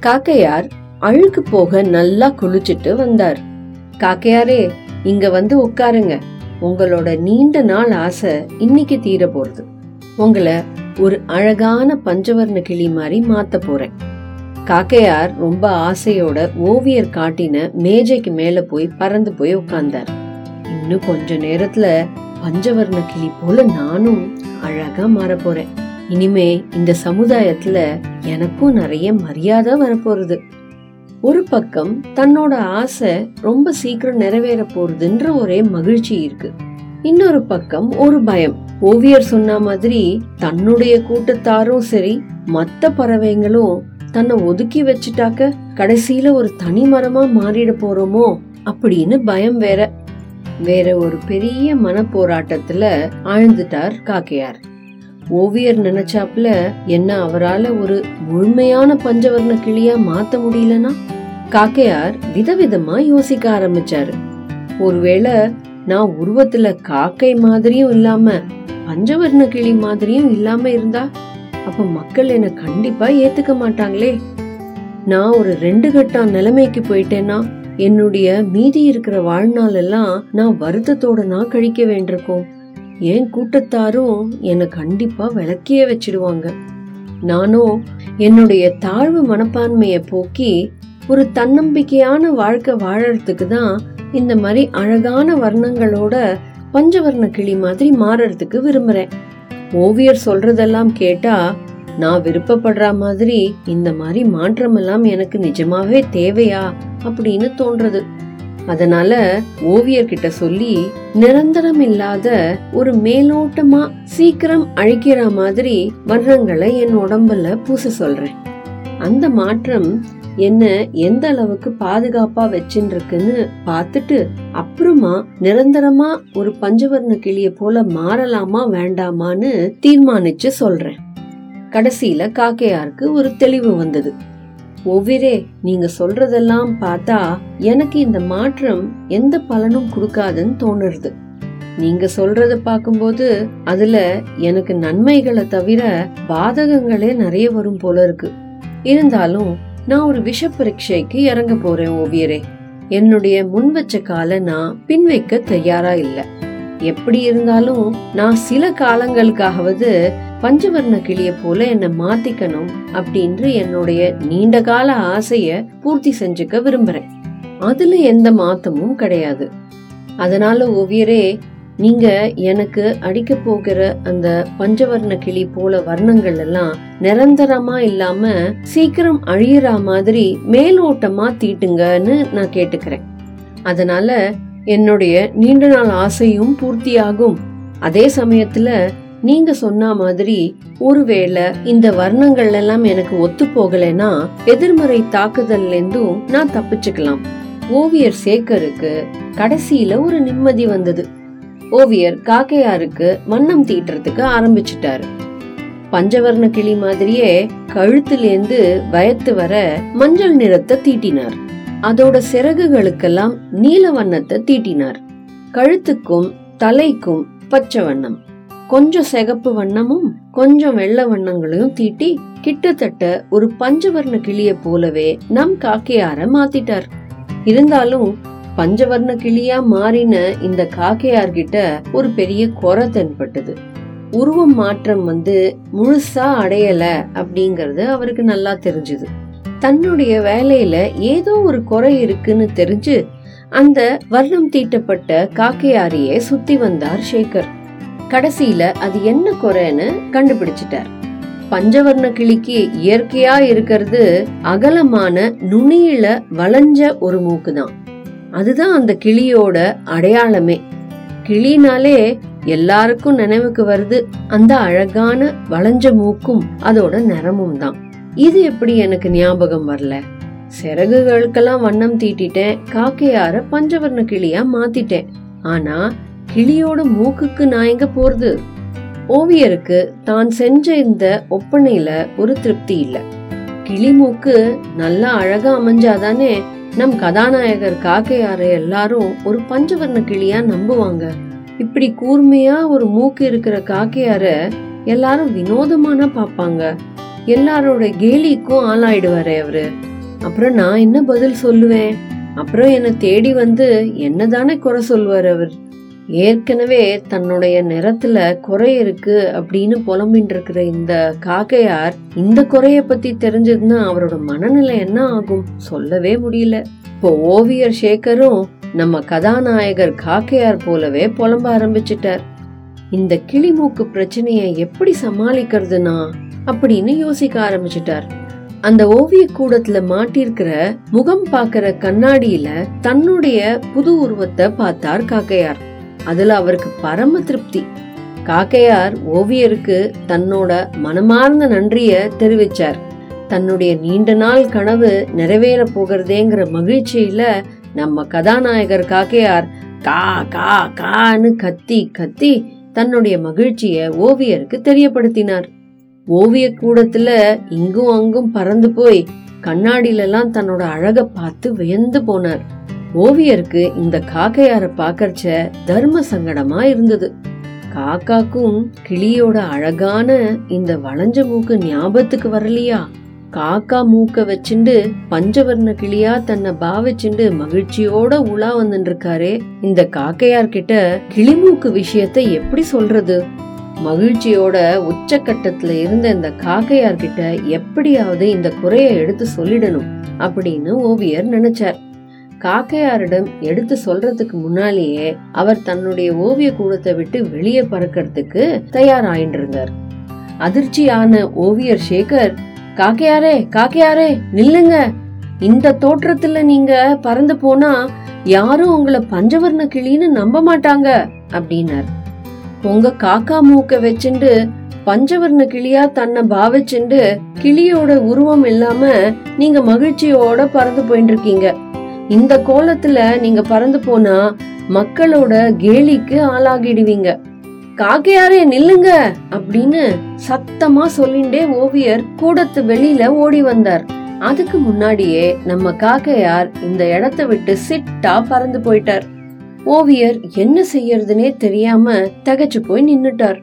காக்கையார் அழுக்கு போக நல்லா குளிச்சிட்டு வந்தார். காக்கையாரே இங்க வந்து உட்காருங்க. உங்களோட நீண்ட நாள் ஆசை இன்னைக்கு தீர போறது. உங்களை ஒரு அழகான பஞ்சவர்ண கிளி மாதிரி மாத்த போறேன். காக்கையார் ரொம்ப ஆசையோட ஓவியர் காட்டின மேஜைக்கு மேல போய் பறந்து போய் உட்கார்ந்தார். இன்னும் கொஞ்ச நேரத்துல பஞ்சவர்ண கிளி போல நானும் அழகா மாற போறேன். இனிமே இந்த சமுதாயத்துல எனக்கும் நிறைய மரியாதை வரப்போறது ஒரு பக்கம் தன்னோட ஆசை ரொம்ப சீக்கிரம் நிறைவேற போறதுன்ற ஒரே மகிழ்ச்சி இருக்கு. இன்னொரு பக்கம் ஒரு பயம். ஓவியர் சொன்ன மாதிரி தன்னுடைய கூட்டத்தாரும் சரி மத்த பறவைங்களும் தன்னை ஒதுக்கி வச்சுட்டாக்க கடைசியில ஒரு தனி மரமா மாறிட போறோமோ அப்படின்னு பயம் வேற. வேற ஒரு பெரிய மனப்போராட்டத்துல ஆழ்ந்துட்டார் காக்கையார். ஓவியர் நினைச்சாப்ல என்ன அவரால ஒரு முழுமையான பஞ்சவர்ண கிளியா மாத்த முடியலனா? காக்கையார் விதவிதமா யோசிக்க ஆரம்பிச்சாரு. ஒருவேளை நான் உருவத்துல காக்கை மாதிரியும் இல்லாம பஞ்சவர்ண கிளி மாதிரியும் இல்லாம இருந்தா அப்ப மக்கள் என்ன கண்டிப்பா ஏத்துக்க மாட்டாங்களே. நான் ஒரு ரெண்டு கட்டான் நிலைமைக்கு போயிட்டேன்னா என்னுடைய மீதி இருக்கிற வாழ்நாள் எல்லாம் நான் வருத்தத்தோட நான் கழிக்க வேண்டியிருக்கோம். என் கூட்டத்தாரும் என்னை கண்டிப்பா விளக்கியே வச்சிடுவாங்க. நானும் என்னுடைய தாழ்வு மனப்பான்மையை போக்கி ஒரு தன்னம்பிக்கையான வாழ்க்கை வாழறதுக்கு தான் இந்த மாதிரி அழகான வர்ணங்களோட பஞ்சவர்ண கிளி மாதிரி மாறறதுக்கு விரும்புறேன். ஓவியர் சொல்றதெல்லாம் கேட்டா நான் விருப்பப்படுற மாதிரி இந்த மாதிரி மாற்றமெல்லாம் எனக்கு நிஜமாவே தேவையா அப்படின்னு தோன்றது. அதனால ஓவியர்கிட்ட சொல்லி நிரந்தரம் இல்லாத ஒரு மேலோட்டமா சீக்கிரம் அழிக்கிற மாதிரி வர்ணங்களை என் உடம்புல பூச சொல்றேன். அந்த மாற்றம் என்ன எந்த அளவுக்கு பாதுகாப்பா வச்சுருக்குன்னு பார்த்துட்டு அப்புறமா நிரந்தரமா ஒரு பஞ்சவர்ண கிளிய போல மாறலாமா வேண்டாமான்னு தீர்மானிச்சு சொல்றேன். கடைசியில காக்கையாருக்கு ஒரு தெளிவு வந்தது. ஒவ்விரே நீங்க சொல்றதெல்லாம் பார்த்தா எனக்கு இந்த மாற்றம் எந்த பலனும் கொடுக்காதுன்னு தோணுறது. நீங்க சொல்றத பார்க்கும்போது அதுல எனக்கு நன்மைகளை தவிர பாதகங்களே நிறைய வரும் போல இருக்கு. இருந்தாலும் நான் ஒரு விஷ பரீட்சைக்கு இறங்க போறேன் ஓவியரே என்னுடைய முன்வச்ச காலை நான் பின் வைக்க தயாரா இல்ல. எப்படி இருந்தாலும் நான் சில காலங்களுக்காகவது பஞ்சவர்ண கிளிய போல என்னை மாத்திக்கணும் அப்படின்று என்னுடைய நீண்ட கால ஆசைய பூர்த்தி செஞ்சுக்க விரும்புறேன். அதுல எந்த மாத்தமும் கிடையாது. அதனால ஓவியரே நீங்க எனக்கு அடிக்க போகிற அந்த பஞ்சவர்ண கிளி போல வர்ணங்கள் எல்லாம் நிரந்தரமா இல்லாம சீக்கிரம் அழியிற மாதிரி மேலோட்டமா தீட்டுங்கன்னு நான் கேட்டுக்கிறேன். அதனால என்னுடைய நீண்ட நாள் ஆசையும் பூர்த்தியாகும். அதே சமயத்துல நீங்க சொன்ன மாதிரி ஒருவேளை இந்த வர்ணங்கள் எல்லாம் எனக்கு ஒத்து போகலைன்னா எதிர்மறை தாக்குதல்ல இருந்தும் நான் தப்பிச்சுக்கலாம். ஓவியர் சேகருக்கு கடைசியில ஒரு நிம்மதி வந்தது. ஓவியர் காக்கையாருக்கு வண்ணம் தீட்டுறதுக்கு ஆரம்பிச்சிட்டாரு. பஞ்சவர்ண கிளி மாதிரியே கழுத்திலேந்து வயத்து வர மஞ்சள் நிறத்தை தீட்டினார். அதோட சிறகுகளுக்கெல்லாம் நீல வண்ணத்தை தீட்டினார். கழுத்துக்கும் தலைக்கும் பச்சை வண்ணம். கொஞ்சம் சிகப்பு வண்ணமும் கொஞ்சம் வெள்ளை வண்ணங்களையும் தீட்டி கிட்டத்தட்ட ஒரு பஞ்சவர்ண கிளிய போலவே நம் காக்கையார மாத்திட்டார். இருந்தாலும் பஞ்சவர்ண கிளியா மாறின இந்த காக்கையார்கிட்ட ஒரு பெரிய குறை தென்பட்டது. உருவம் மாற்றம் வந்து முழுசா அடையல அப்படிங்கறது அவருக்கு நல்லா தெரிஞ்சது. தன்னுடைய வேலையில ஏதோ ஒரு குறை இருக்குன்னு தெரிஞ்சு அந்த வர்ணம் தீட்டப்பட்ட காக்கையாரியே சுத்தி வந்தார் சேகர். கடைசியில அது என்ன குறைன்னு கண்டுபிடிச்சிட்டார். பஞ்சவர்ண கிளிக்கு இயற்கையா இருக்கிறது அகலமான நுனியில வளைஞ்ச ஒரு மூக்கு தான் அதுதான் அந்த கிளியோட அடையாளமே. கிளினாலே எல்லாருக்கும் நினைவுக்கு வருது அந்த அழகான வளைஞ்ச மூக்கும் அதோட நிறமும் தான். இது எப்படி எனக்கு ஞாபகம் வரல? சிறகுகளுக்கெல்லாம் வண்ணம் தீட்டிட்டேன் காக்கையார பஞ்சவர்ண கிளியா மாத்திட்டேன். ஆனா கிளியோட மூக்குக்கு நான் எங்க போறது? ஓவியருக்கு தான் செஞ்ச இந்த ஒப்பனையில ஒரு திருப்தி இல்ல. கிளி மூக்கு நல்லா அழகா அமைஞ்சாதானே நம் கதாநாயகர் காக்கையார எல்லாரும் ஒரு பஞ்சவர்ண கிளியா நம்புவாங்க. இப்படி கூர்மையா ஒரு மூக்கு இருக்கிற காக்கையார எல்லாரும் வினோதமான பாப்பாங்க எல்லாரோட கேலிக்கும் ஆளாயிடுவாரு அவரு. அப்புறம் நான் என்ன பதில் சொல்லுவேன்? அப்புறம் என்னை தேடி வந்து என்னதானே குறை சொல்லுவார் அவர்? ஏற்கனவே தன்னுடைய நிறத்துல குறை இருக்கு அப்படின்னு புலம்பின் இருக்கிற இந்த காக்கையார் இந்த குறைய பத்தி தெரிஞ்சதுன்னா அவரோட மனநிலை என்ன ஆகும்? சொல்லவே முடியல. இப்போ ஓவியர் சேகரும் நம்ம கதாநாயகர் காக்கையார் போலவே புலம்ப ஆரம்பிச்சிட்டார். இந்த கிளிமூக்கு பிரச்சனைய எப்படி சமாளிக்கிறதுனா அப்படின்னு யோசிக்க ஆரம்பிச்சிட்டார். அந்த ஓவிய கூடத்துல மாட்டிருக்கிற முகம் பாக்குற கண்ணாடியில தன்னுடைய புது உருவத்தை பார்த்தார் காக்கையார். அதுல அவருக்கு பரம திருப்தி. காக்கையார் ஓவியருக்கு தன்னோட மனமார்ந்த நன்றிய தெரிவிச்சார். தன்னுடைய நீண்ட நாள் கனவு நிறைவேற போகிறதேங்கிற மகிழ்ச்சியில நம்ம கதாநாயகர் காக்கையார் கா கா கான்னு கத்தி கத்தி தன்னுடைய மகிழ்ச்சிய ஓவியருக்கு தெரியப்படுத்தினார். ஓவிய கூடத்துல இங்கும் அங்கும் பறந்து போய் கண்ணாடியிலெல்லாம் தன்னோட அழக பார்த்து வியந்து போனார். ஓவியருக்கு இந்த காக்கையார பாக்கறச்ச தர்ம சங்கடமா இருந்தது. காக்காக்கும் கிளியோட அழகான இந்த வளைஞ்ச மூக்கு ஞாபகத்துக்கு வரலையா? காக்கா மூக்க வச்சுண்டு பஞ்சவர்ண கிளியா தன்னை பாவிச்சுண்டு மகிழ்ச்சியோட உலா வந்துட்டு இருக்காரே இந்த காக்கையார் கிட்ட கிளிமூக்கு விஷயத்தை எப்படி சொல்றது? மகிழ்ச்சியோட உச்சக்கட்டத்துல இருந்த இந்த காக்கையார் கிட்ட எப்படியாவது இந்த குறைய எடுத்து சொல்லிடணும் அப்படின்னு ஓவியர் நினைச்சார். காக்கையாரிடம் எடுத்து சொல்றதுக்கு முன்னாலேயே அவர் தன்னுடைய ஓவிய கூடத்தை விட்டு வெளியே பறக்கிறதுக்கு தயாராயிட்டு இருந்தார் அதிர்ச்சியான ஓவியர் சேகர் காக்கையாரே காக்கையாரே நில்லுங்க. இந்த தோற்றத்துல நீங்க பறந்து போனா யாரும் உங்களை பஞ்சவர்ண கிளின்னு நம்ப மாட்டாங்க அப்படின்னார். உங்க காக்கா மூக்க வச்சுண்டு பஞ்சவர்ண கிளியா தன்னை பாவிச்சுண்டு கிளியோட உருவம் இல்லாம நீங்க மகிழ்ச்சியோட பறந்து போயிட்டு இருக்கீங்க இந்த கோலத்துல நீங்க பறந்து போனா மக்களோட கேலிக்கு ஆளாகிடுவீங்க. காக்கையாரே நில்லுங்க! அப்படின்னு சத்தமா சொல்லிண்டே ஓவியர் கூடத்து வெளியில ஓடி வந்தார். அதுக்கு முன்னாடியே நம்ம காக்கையார் இந்த இடத்த விட்டு சிட்டா பறந்து போயிட்டார். ஓவியர் என்ன செய்யறதுனே தெரியாம தகச்சு போய் நின்னுட்டார்.